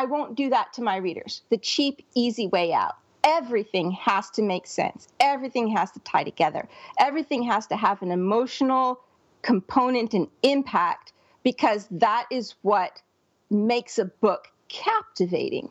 I won't do that to my readers. The cheap, easy way out. Everything has to make sense. Everything has to tie together. Everything has to have an emotional component and impact because that is what makes a book captivating.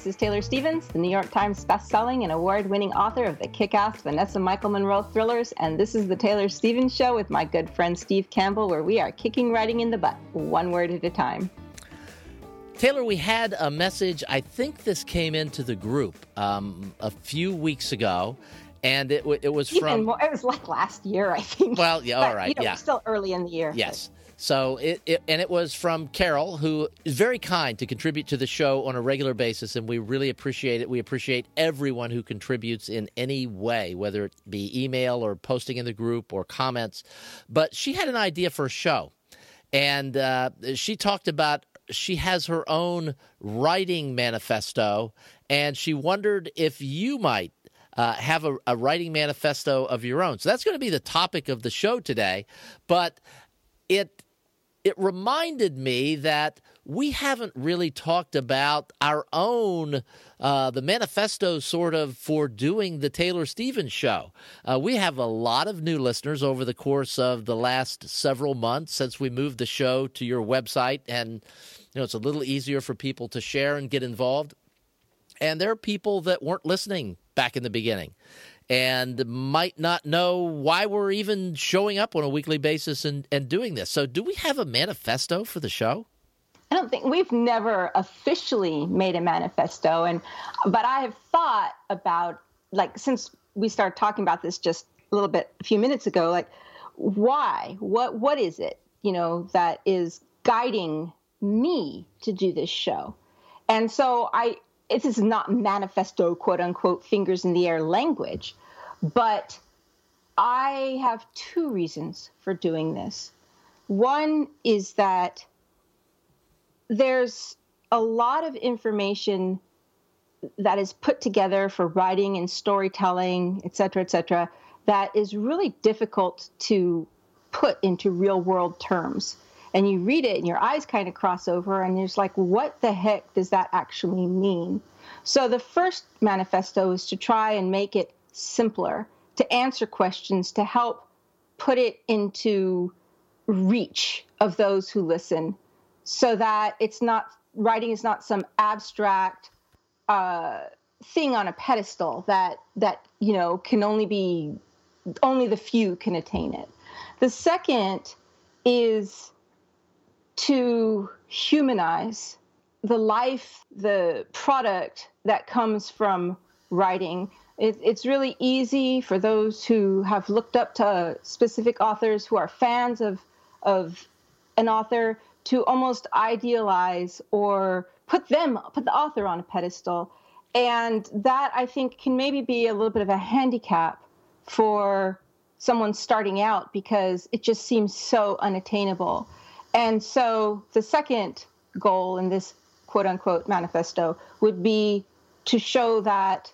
This is Taylor Stevens, the New York Times bestselling and award winning author of the kick ass Vanessa Michael Monroe thrillers. And this is the Taylor Stevens Show with my good friend Steve Campbell, where we are kicking writing in the butt, one word at a time. Taylor, we had a message. I think this came into the group um, a few weeks ago, and it, it was Even from. More, it was like last year, I think. Well, yeah, all right, you know, yeah. Still early in the year. Yes. So it, it, and it was from Carol, who is very kind to contribute to the show on a regular basis, and we really appreciate it. We appreciate everyone who contributes in any way, whether it be email or posting in the group or comments. But she had an idea for a show, and uh, she talked about she has her own writing manifesto, and she wondered if you might uh, have a, a, writing manifesto of your own. So that's going to be the topic of the show today. But it it reminded me that we haven't really talked about our own uh, the manifesto sort of for doing the Taylor Stevens show. Uh, we have a lot of new listeners over the course of the last several months since we moved the show to your website, and you know it's a little easier for people to share and get involved. And there are people that weren't listening back in the beginning and might not know why we're even showing up on a weekly basis and, and doing this. So, do we have a manifesto for the show? I don't think we've never officially made a manifesto, and but I have thought about like since we started talking about this just a little bit a few minutes ago, like why, what, what is it, you know, that is guiding me to do this show, and so I this is not manifesto quote unquote fingers in the air language but i have two reasons for doing this. One is that there's a lot of information that is put together for writing and storytelling et cetera et cetera that is really difficult to put into real world terms and you read it and your eyes kind of cross over and you're just like what the heck does that actually mean? So the first manifesto is to try and make it simpler to answer questions to help put it into reach of those who listen so that it's not writing is not some abstract uh, thing on a pedestal that that you know can only be only the few can attain it. The second is to humanize the life, the product that comes from writing. It, it's really easy for those who have looked up to uh, specific authors who are fans of of an author to almost idealize or put them put the author on a pedestal and that i think can maybe be a little bit of a handicap for someone starting out because it just seems so unattainable and so the second goal in this quote unquote manifesto would be to show that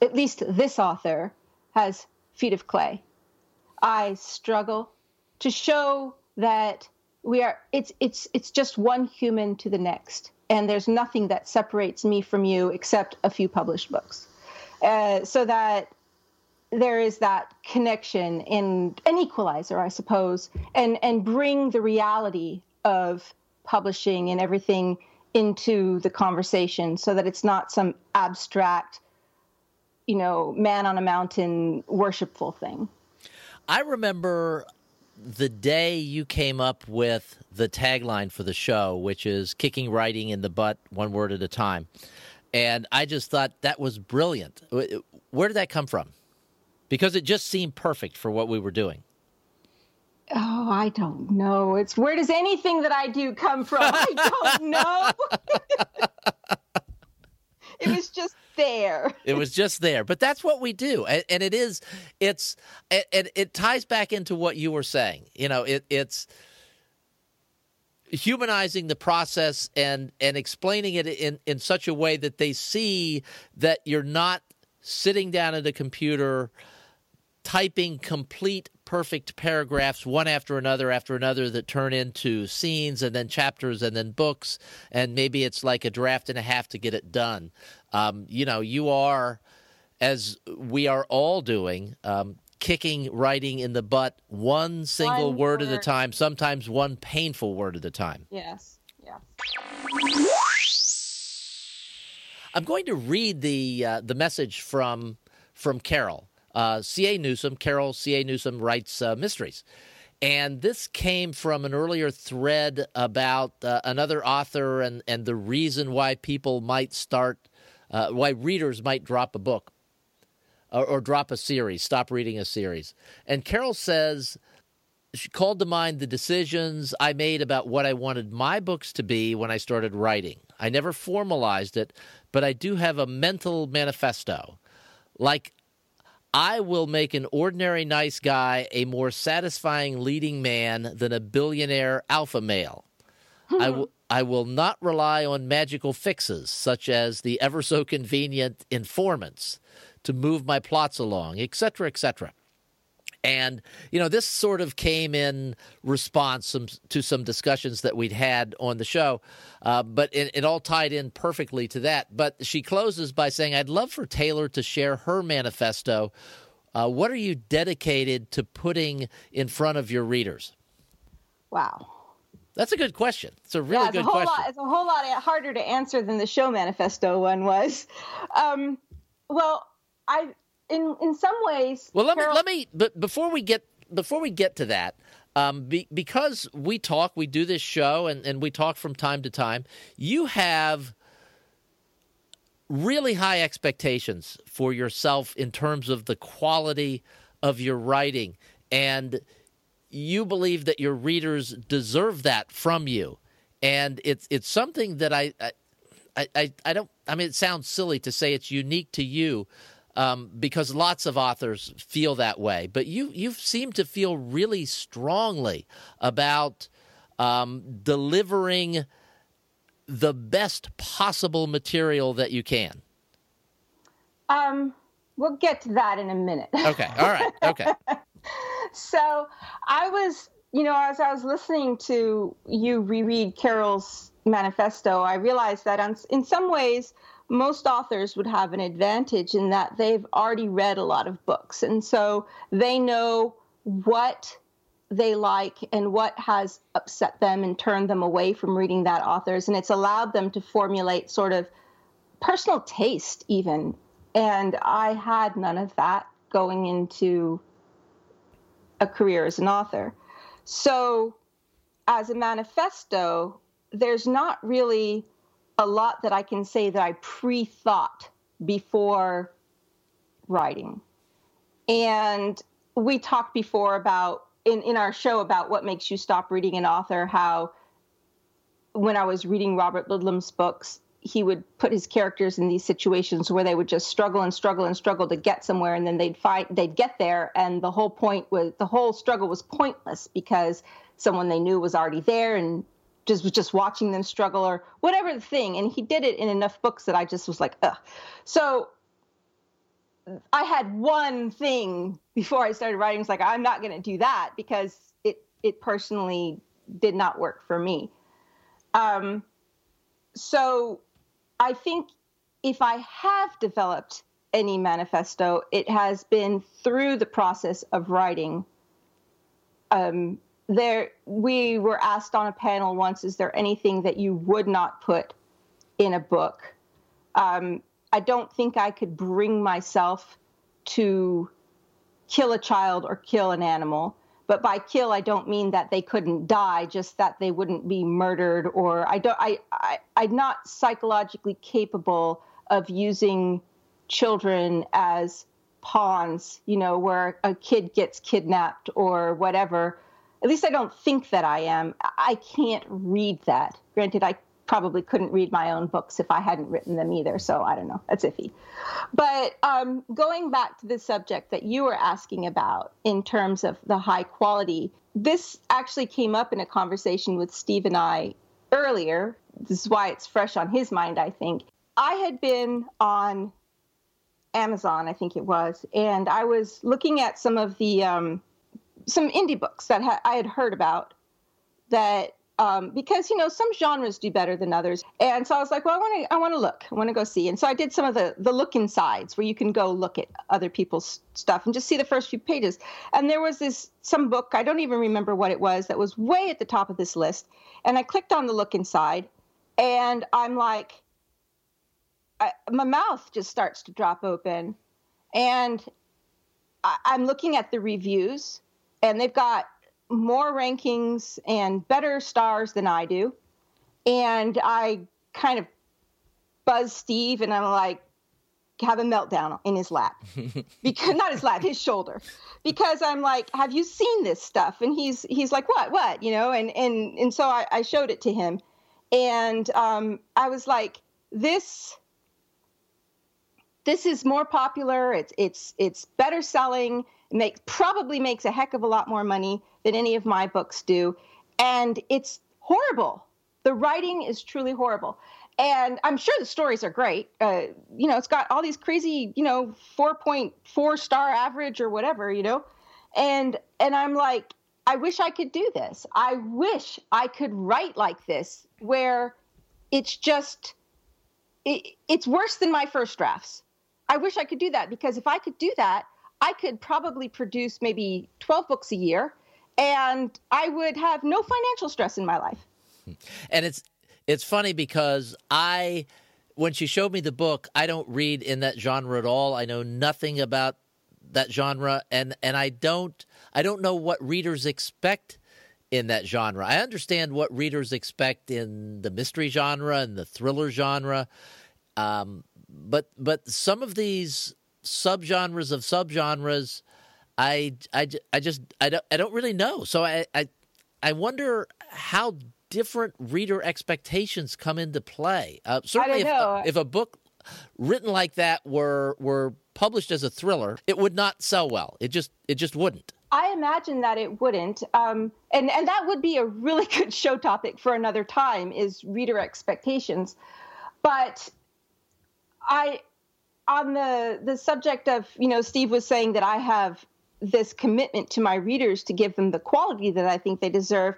at least this author has feet of clay. I struggle to show that we are it's it's it's just one human to the next and there's nothing that separates me from you except a few published books uh, so that there is that connection and an equalizer i suppose and and bring the reality of publishing and everything into the conversation so that it's not some abstract you know man on a mountain worshipful thing. I remember the day you came up with the tagline for the show which is kicking writing in the butt one word at a time. And i just thought that was brilliant. Where did that come from because it just seemed perfect for what we were doing Oh, I don't know. It's where does anything that I do come from? I don't know. it was just there. it was just there. But that's what we do. And, and it is, it's, it, it ties back into what you were saying. You know, it, it's, humanizing the process and and explaining it in in such a way that they see that you're not sitting down at a computer, typing complete perfect paragraphs one after another after another that turn into scenes and then chapters and then books and maybe it's like a draft and a half to get it done um, you know you are as we are all doing um, kicking writing in the butt one single One word at a time sometimes one painful word at a time Yes. Yeah. I'm going to read the uh, the message from from Carol. Uh, C.A. Newsom, Carol C.A. Newsom writes uh, mysteries. And this came from an earlier thread about uh, another author and, and the reason why people might start, uh, why readers might drop a book or, or drop a series, stop reading a series. And Carol says, she called to mind the decisions I made about what I wanted my books to be when I started writing. I never formalized it, but I do have a mental manifesto. Like, I will make an ordinary nice guy a more satisfying leading man than a billionaire alpha male. I, hmm. w- I will not rely on magical fixes, such as the ever so convenient informants, to move my plots along, etc., etc. And you know, this sort of came in response some, to some discussions that we'd had on the show, uh, but it, it all tied in perfectly to that. But she closes by saying, "I'd love for Taylor to share her manifesto. Uh, what are you dedicated to putting in front of your readers?" Wow. That's a good question. It's a really yeah, it's good a whole question. lot. It's a whole lot harder to answer than the show manifesto one was. Um, well, I in in some ways. Well, let Carol- me let me. But before we get before we get to that, um, be, because we talk, we do this show, and and we talk from time to time. You have really high expectations for yourself in terms of the quality of your writing, and you believe that your readers deserve that from you, and it's it's something that I. I I, I, I don't I mean it sounds silly to say it's unique to you um, because lots of authors feel that way. But you you seem to feel really strongly about um, delivering the best possible material that you can. Um, we'll get to that in a minute. okay. All right. Okay. So I was, you know, as I was listening to you reread Carol's manifesto, I realized that on, in some ways, most authors would have an advantage in that they've already read a lot of books. And so they know what they like and what has upset them and turned them away from reading that author's. And it's allowed them to formulate sort of personal taste, even. And I had none of that going into a career as an author. So, as a manifesto, there's not really a lot that I can say that I pre thought before writing. And we talked before about, in, in our show, about what makes you stop reading an author, how when I was reading Robert Ludlum's books, he would put his characters in these situations where they would just struggle and struggle and struggle to get somewhere and then they'd find they'd get there and the whole point was the whole struggle was pointless because someone they knew was already there and just was just watching them struggle or whatever the thing and he did it in enough books that I just was like ugh so I had one thing before I started writing. It's like I'm not going to do that because it it personally did not work for me. Um, so I think if I have developed any manifesto, it has been through the process of writing. Um, there, we were asked on a panel once: Is there anything that you would not put in a book? Um, I don't think I could bring myself to kill a child or kill an animal. But by kill, I don't mean that they couldn't die, just that they wouldn't be murdered. Or I don't, I, I, I'm not psychologically capable of using children as pawns, you know, where a kid gets kidnapped or whatever. At least I don't think that I am. I can't read that. Granted, I probably couldn't read my own books if I hadn't written them either. So I don't know. That's iffy. But um, going back to the subject that you were asking about in terms of the high quality, this actually came up in a conversation with Steve and I earlier. This is why it's fresh on his mind, I think. I had been on Amazon, I think it was, and I was looking at some of the um, some indie books that ha- I had heard about that um, because you know some genres do better than others, and so I was like, well, I want to I want to look, I want to go see, and so I did some of the the look insides where you can go look at other people's stuff and just see the first few pages, and there was this some book I don't even remember what it was that was way at the top of this list, and I clicked on the look inside, and I'm like, I, my mouth just starts to drop open, and I, I'm looking at the reviews, and they've got more rankings and better stars than I do. And I kind of buzz Steve and I'm like, have a meltdown in his lap. because not his lap, his shoulder. Because I'm like, have you seen this stuff? And he's he's like, what, what? You know, and and and so I, I showed it to him. And um, I was like, this this is more popular, it's it's it's better selling, make probably makes a heck of a lot more money than any of my books do. And it's horrible. The writing is truly horrible. And I'm sure the stories are great. Uh, you know, it's got all these crazy, you know, 4.4 star average or whatever, you know. And and I'm like, I wish I could do this. I wish I could write like this where it's just it, it's worse than my first drafts. I wish I could do that because if I could do that, I could probably produce maybe 12 books a year and I would have no financial stress in my life. And it's it's funny because I when she showed me the book, I don't read in that genre at all. I know nothing about that genre and and I don't I don't know what readers expect in that genre. I understand what readers expect in the mystery genre and the thriller genre. Um, but but some of these subgenres of subgenres I, I, I just I don't I don't really know. So I I, I wonder how different reader expectations come into play. Uh, certainly, if, if a book written like that were were published as a thriller, it would not sell well. It just it just wouldn't. I imagine that it wouldn't, um, and and that would be a really good show topic for another time is reader expectations. But I, on the the subject of you know, Steve was saying that I have this commitment to my readers to give them the quality that I think they deserve.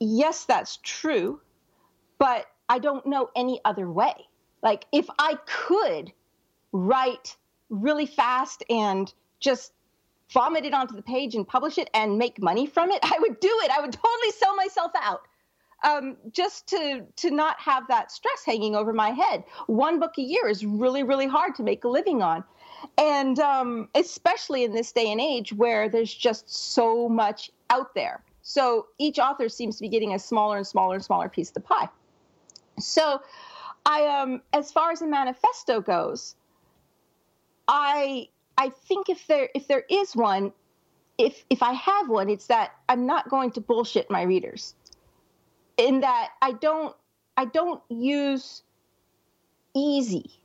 Yes, that's true, but I don't know any other way. Like, if I could write really fast and just vomit it onto the page and publish it and make money from it, I would do it. I would totally sell myself out. Um, just to to not have that stress hanging over my head. One book a year is really really hard to make a living on, and um, especially in this day and age where there's just so much out there. So each author seems to be getting a smaller and smaller and smaller piece of the pie. So, I um, as far as the manifesto goes, I I think if there if there is one, if if I have one, it's that I'm not going to bullshit my readers. In that I don't I don't use easy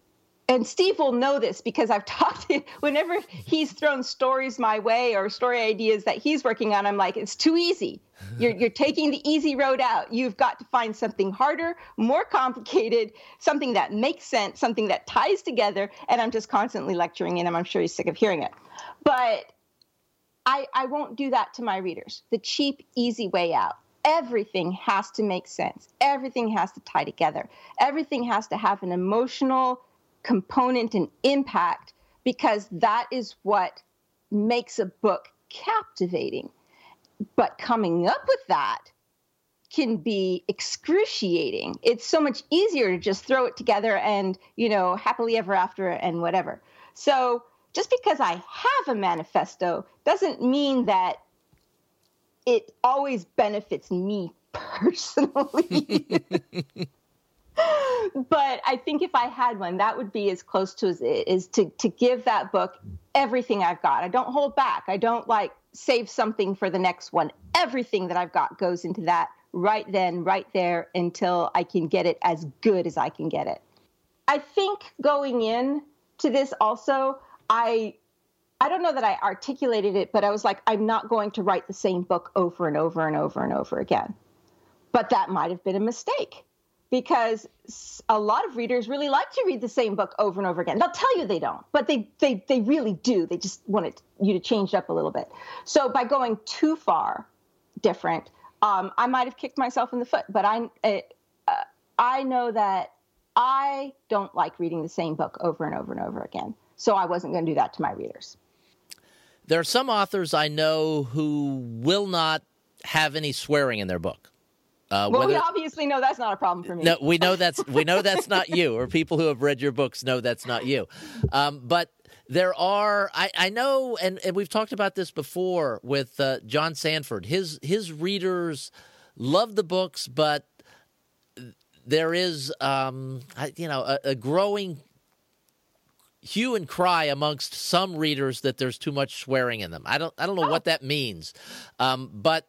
and Steve will know this because I've talked to whenever he's thrown stories my way or story ideas that he's working on, I'm like, it's too easy. You're, you're taking the easy road out. You've got to find something harder, more complicated, something that makes sense, something that ties together. And I'm just constantly lecturing him. I'm sure he's sick of hearing it. But I, I won't do that to my readers. The cheap, easy way out everything has to make sense. Everything has to tie together. Everything has to have an emotional component and impact because that is what makes a book captivating. But coming up with that can be excruciating. It's so much easier to just throw it together and, you know, happily ever after and whatever. So just because I have a manifesto doesn't mean that it always benefits me personally. but I think if I had one, that would be as close to as is to to give that book everything I've got. I don't hold back. I don't like save something for the next one. Everything that I've got goes into that right then, right there until I can get it as good as I can get it. I think going in to this also, I I don't know that I articulated it, but I was like, I'm not going to write the same book over and over and over and over again. But that might have been a mistake because a lot of readers really like to read the same book over and over again. They'll tell you they don't, but they they they really do. They just want it, you to change up a little bit. So by going too far different, um, I might have kicked myself in the foot. But I uh, I know that I don't like reading the same book over and over and over again. So I wasn't going to do that to my readers. There are some authors I know who will not have any swearing in their book. Uh, well, whether, we obviously know that's not a problem for me. No, we know that's we know that's not you, or people who have read your books know that's not you. Um, but there are, I, I know, and, and we've talked about this before with uh, John Sandford. His his readers love the books, but there is, um, you know, a, a growing hue and cry amongst some readers that there's too much swearing in them. I don't I don't know oh. what that means, um, but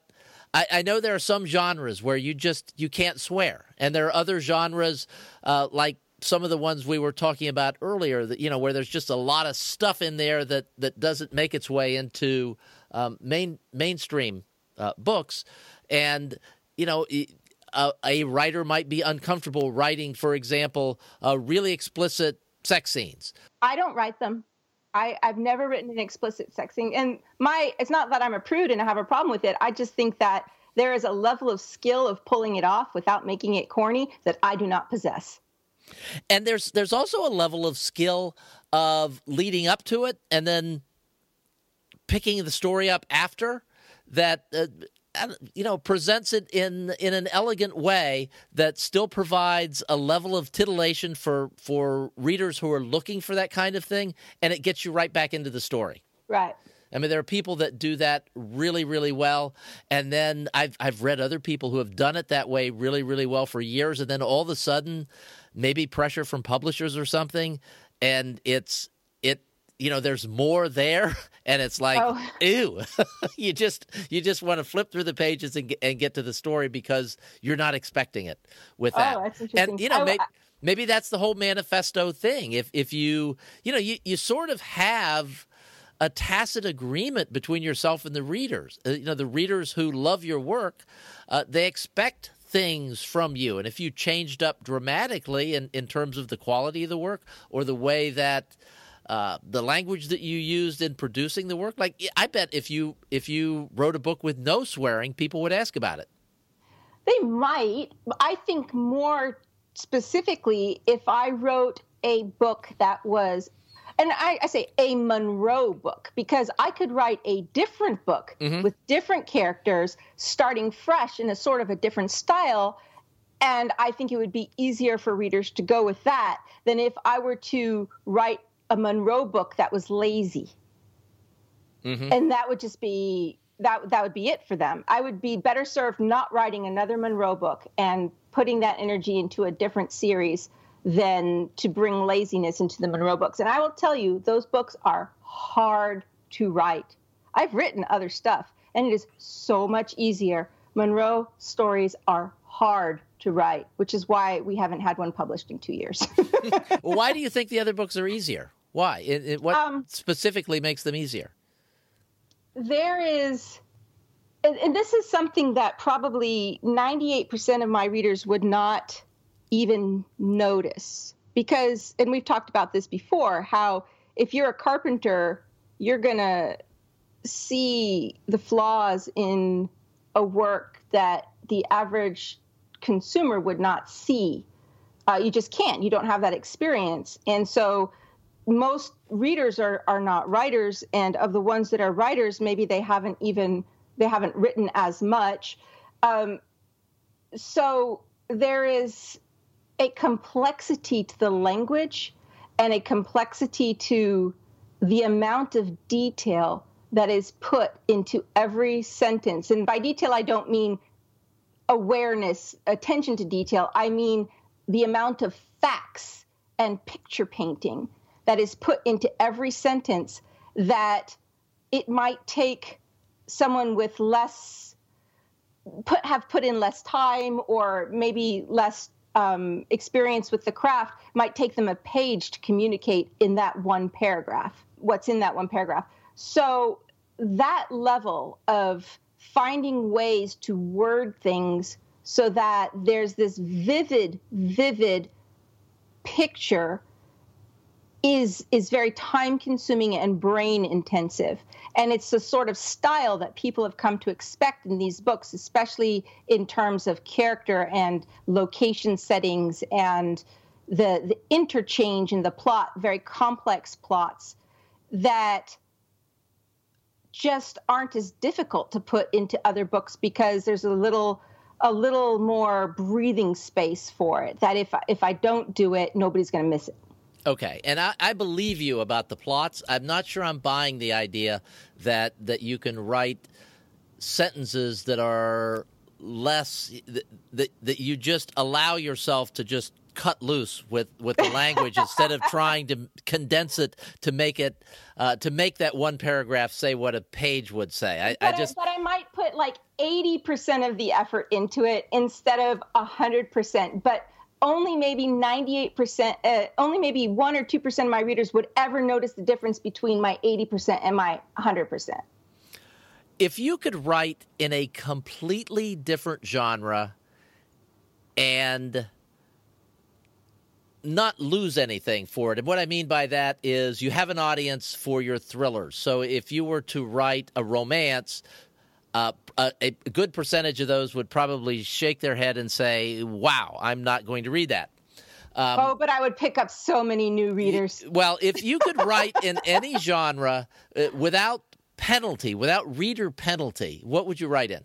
I, I, know there are some genres where you just you can't swear, and there are other genres uh, like some of the ones we were talking about earlier that you know where there's just a lot of stuff in there that that doesn't make its way into um, main mainstream uh, books, and you know. A, a, writer might be uncomfortable writing, for example, a really explicit sex scenes. I don't write them. I, I've never written an explicit sex scene. And my it's not that I'm a prude and I have a problem with it. I just think that there is a level of skill of pulling it off without making it corny that I do not possess. And there's there's also a level of skill of leading up to it and then picking the story up after that uh, you know presents it in in an elegant way that still provides a level of titillation for for readers who are looking for that kind of thing and it gets you right back into the story. Right. I mean, there are people that do that really, really well, and then I've I've read other people who have done it that way really, really well for years, and then all of a sudden, maybe pressure from publishers or something, and it's it you know there's more there and it's like oh. ew. You just you just want to flip through the pages and get, and get to the story because you're not expecting it with oh, that. oh, and you know maybe, maybe that's the whole manifesto thing. If if you you know you, you sort of have a tacit agreement between yourself and the readers. Uh, you know the readers who love your work uh, they expect things from you. And if you changed up dramatically in, in terms of the quality of the work or the way that uh, the language that you used in producing the work. Like I bet if you if you wrote a book with no swearing, people would ask about it. They might. I think more specifically, if I wrote a book that was and I, I, say a Monroe book because I could write a different book mm-hmm. with different characters, starting fresh in a sort of a different style. And I think it would be easier for readers to go with that than if I were to write a Monroe book that was lazy. Mm-hmm. And that would just be that that would be it for them. I would be better served not writing another Monroe book and putting that energy into a different series than to bring laziness into the Monroe books. And I will tell you, those books are hard to write. I've written other stuff, and it is so much easier. Monroe stories are hard to write, which is why we haven't had one published in two years. why do you think the other books are easier? Why? It, it, what um, specifically makes them easier? There is, and, and this is something that probably 98% of my readers would not even notice. Because, and we've talked about this before, how if you're a carpenter, you're going to see the flaws in a work that the average consumer would not see. Uh, you just can't. You don't have that experience. And so most readers are are not writers and of the ones that are writers maybe they haven't even they haven't written as much. Um, so there is a complexity to the language and a complexity to the amount of detail that is put into every sentence. And by detail i don't mean awareness attention to detail. I mean the amount of facts and picture painting that is put into every sentence that it might take someone with less put have put in less time or maybe less um, experience with the craft might take them a page to communicate in that one paragraph what's in that one paragraph. So that level of finding ways to word things so that there's this vivid, vivid picture is is very time consuming and brain intensive and it's the sort of style that people have come to expect in these books especially in terms of character and location settings and the the interchange in the plot very complex plots that just aren't as difficult to put into other books because there's a little a little more breathing space for it that if if I don't do it nobody's going to miss it Okay, and I, I, believe you about the plots. I'm not sure I'm buying the idea that that you can write sentences that are less that, that, that you just allow yourself to just cut loose with, with the language instead of trying to condense it to make it uh, to make that one paragraph say what a page would say. I, but I just but I might put like eighty percent of the effort into it instead of hundred percent. But only maybe 98%, uh, only maybe 1 or 2% of my readers would ever notice the difference between my 80% and my 100%. If you could write in a completely different genre and not lose anything for it. And what I mean by that is you have an audience for your thrillers. So if you were to write a romance, uh, a, a, good percentage of those would probably shake their head and say, "Wow, I'm not going to read that." Um, oh, but I would pick up so many new readers. Well, if you could write in any genre uh, without penalty, without reader penalty, what would you write in?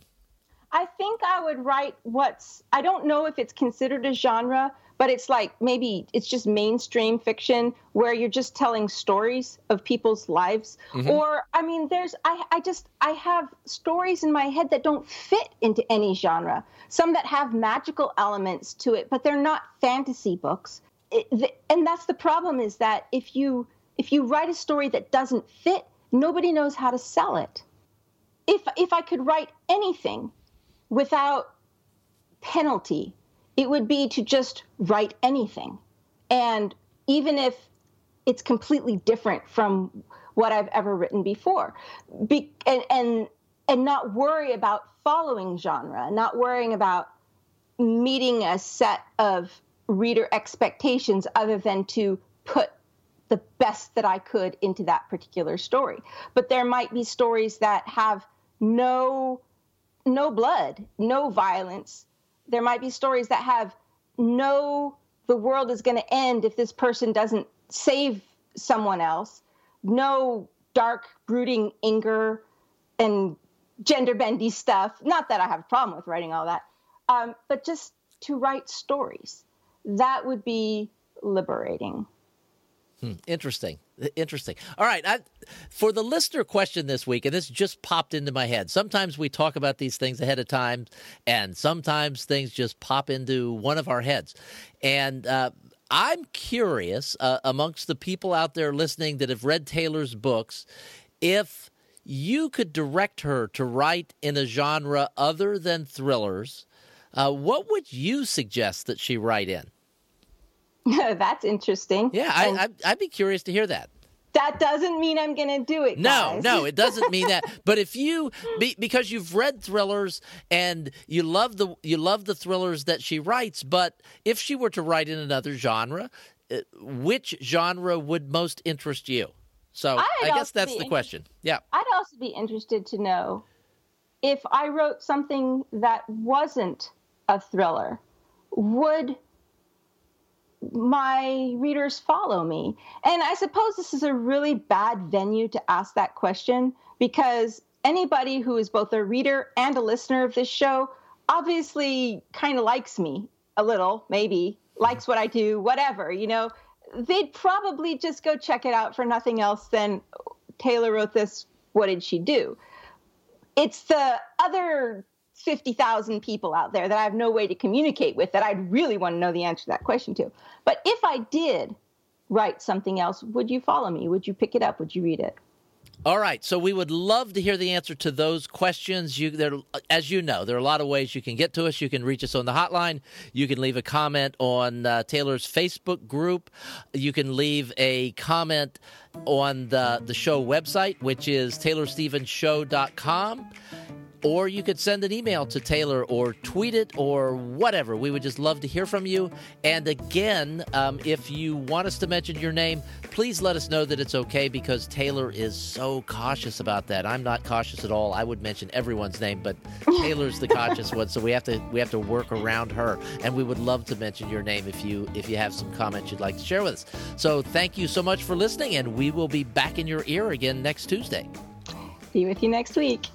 I think I would write what's I don't know if it's considered a genre, but it's like maybe it's just mainstream fiction where you're just telling stories of people's lives. Mm-hmm. or i mean there's I, I just i have stories in my head that don't fit into any genre. Some that have magical elements to it but they're not fantasy books. It, the, and that's the problem is that if you if you write a story that doesn't fit nobody knows how to sell it. If if i could write anything without penalty it would be to just write anything. And even if it's completely different from what I've ever written before, be, and, and and not worry about following genre, not worrying about meeting a set of reader expectations other than to put the best that I could into that particular story. But there might be stories that have no no blood, no violence, there might be stories that have no the world is going to end if this person doesn't save someone else. No dark brooding anger and gender bendy stuff. Not that i have a problem with writing all that um, but just to write stories. That would be liberating Hmm, interesting. Interesting. All right. I, for the listener question this week, and this just popped into my head. Sometimes we talk about these things ahead of time, and sometimes things just pop into one of our heads. And uh, I'm curious, uh, amongst the people out there listening that have read Taylor's books, if you could direct her to write in a genre other than thrillers, uh, what would you suggest that she write in? That's interesting. Yeah, I, I, would be curious to hear that. That doesn't mean I'm going to do it. No, guys. no, it doesn't mean that. But if you, be, because you've read thrillers and you love the you love the thrillers that she writes, but if she were to write in another genre, uh, which genre would most interest you? So I'd I guess that's the question. Yeah. I'd also be interested to know if I wrote something that wasn't a thriller, would my readers follow me? And I suppose this is a really bad venue to ask that question because anybody who is both a reader and a listener of this show obviously kind of likes me a little, maybe, likes what I do, whatever, you know. They'd probably just go check it out for nothing else than Taylor wrote this, what did she do? It's the other 50,000 people out there that I have no way to communicate with that I'd really want to know the answer to that question to. But if I did write something else, would you follow me? Would you pick it up? Would you read it? All right, so we would love to hear the answer to those questions. You, there, as you know, there are a lot of ways you can get to us. You can reach us on the hotline. You can leave a comment on uh, Taylor's Facebook group. You can leave a comment on the the show website, which is taylorstevenshow.com. or you could send an email to Taylor or tweet it or whatever. We would just love to hear from you. And again, um, if you want us to mention your name, please let us know that it's okay because Taylor is so cautious about that. I'm not cautious at all. I would mention everyone's name, but Taylor's the cautious one, so we have to we have to work around her. And we would love to mention your name if you if you have some comments you'd like to share with us. So thank you so much for listening, and we will be back in your ear again next Tuesday. Be with you next week.